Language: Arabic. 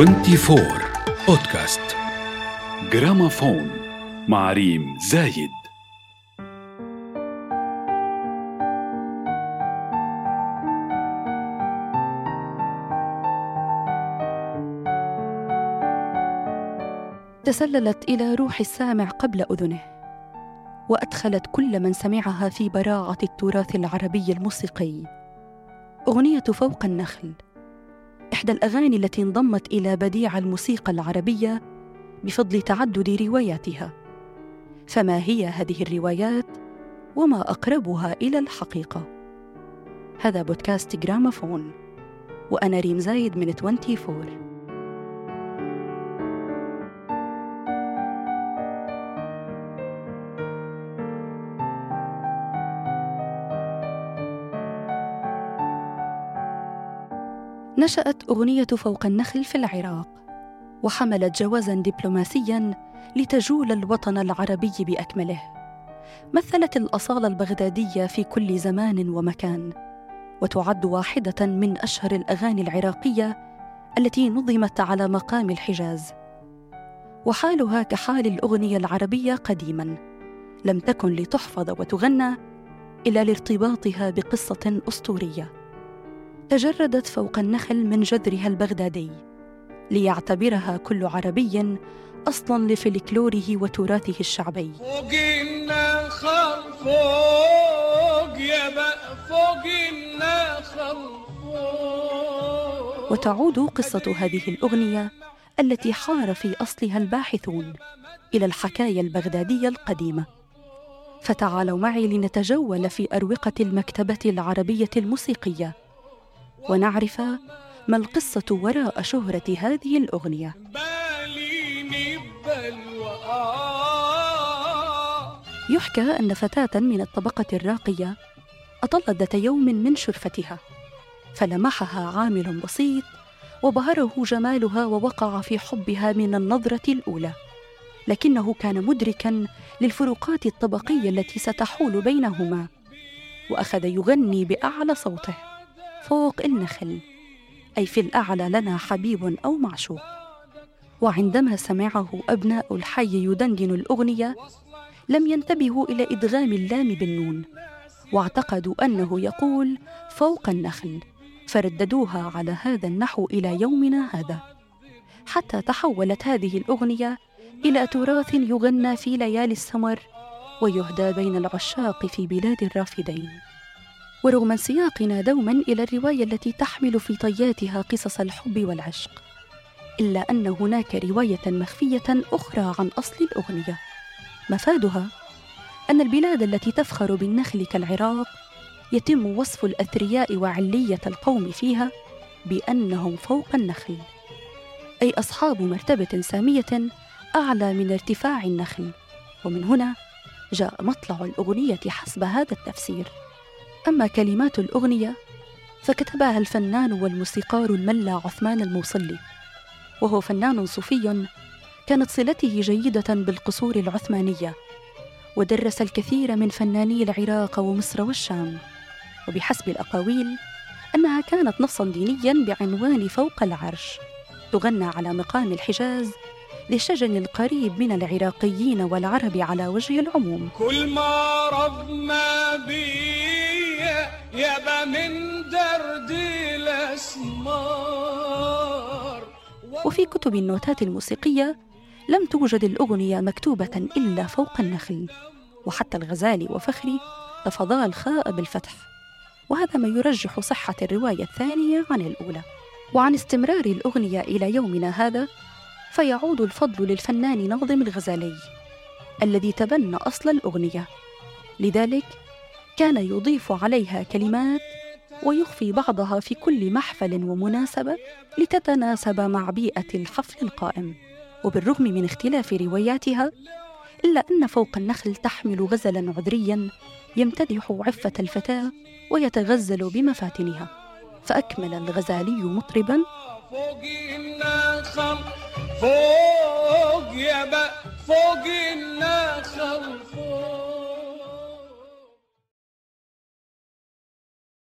24 بودكاست جرامافون مع ريم زايد تسللت إلى روح السامع قبل أذنه وأدخلت كل من سمعها في براعة التراث العربي الموسيقي. أغنية فوق النخل. إحدى الأغاني التي انضمت إلى بديع الموسيقى العربية بفضل تعدد رواياتها. فما هي هذه الروايات؟ وما أقربها إلى الحقيقة؟ هذا بودكاست جرامافون وأنا ريم زايد من 24 نشأت أغنية فوق النخل في العراق وحملت جوازا دبلوماسيا لتجول الوطن العربي بأكمله. مثلت الأصالة البغدادية في كل زمان ومكان وتعد واحدة من أشهر الأغاني العراقية التي نظمت على مقام الحجاز. وحالها كحال الأغنية العربية قديما لم تكن لتحفظ وتغنى إلا لارتباطها بقصة أسطورية. تجردت فوق النخل من جذرها البغدادي ليعتبرها كل عربي أصلا لفلكلوره وتراثه الشعبي. فوق النخل فوق يا فوق النخل فوق. وتعود قصة هذه الأغنية التي حار في أصلها الباحثون إلى الحكاية البغدادية القديمة. فتعالوا معي لنتجول في أروقة المكتبة العربية الموسيقية. ونعرف ما القصة وراء شهرة هذه الأغنية. يحكى أن فتاة من الطبقة الراقية أطلت ذات يوم من شرفتها فلمحها عامل بسيط وبهره جمالها ووقع في حبها من النظرة الأولى لكنه كان مدركا للفروقات الطبقية التي ستحول بينهما وأخذ يغني بأعلى صوته. فوق النخل. أي في الأعلى لنا حبيب أو معشوق. وعندما سمعه أبناء الحي يدندن الأغنية لم ينتبهوا إلى إدغام اللام بالنون واعتقدوا أنه يقول فوق النخل فرددوها على هذا النحو إلى يومنا هذا. حتى تحولت هذه الأغنية إلى تراث يغنى في ليالي السمر ويهدى بين العشاق في بلاد الرافدين. ورغم انسياقنا دوما إلى الرواية التي تحمل في طياتها قصص الحب والعشق إلا أن هناك رواية مخفية أخرى عن أصل الأغنية. مفادها أن البلاد التي تفخر بالنخل كالعراق يتم وصف الأثرياء وعلية القوم فيها بأنهم فوق النخل أي أصحاب مرتبة سامية أعلى من ارتفاع النخل. ومن هنا جاء مطلع الأغنية حسب هذا التفسير. أما كلمات الأغنية فكتبها الفنان والموسيقار الملا عثمان الموصلي وهو فنان صوفي كانت صلته جيدة بالقصور العثمانية ودرس الكثير من فناني العراق ومصر والشام وبحسب الأقاويل أنها كانت نصا دينيا بعنوان فوق العرش تغنى على مقام الحجاز للشجن القريب من العراقيين والعرب على وجه العموم. كل ما ربنا بيه يابا من درد الأسمار. وفي كتب النوتات الموسيقية لم توجد الأغنية مكتوبة إلا فوق النخل وحتى الغزالي وفخري لفظا الخاء بالفتح. وهذا ما يرجح صحة الرواية الثانية عن الأولى. وعن استمرار الأغنية إلى يومنا هذا فيعود الفضل للفنان ناظم الغزالي الذي تبنى أصل الأغنية. لذلك كان يضيف عليها كلمات ويخفي بعضها في كل محفل ومناسبة لتتناسب مع بيئة الحفل القائم. وبالرغم من اختلاف رواياتها إلا أن فوق النخل تحمل غزلا عذريا يمتدح عفة الفتاة ويتغزل بمفاتنها. فأكمل الغزالي مطربا فوق النخل فوق يا فوق النخل.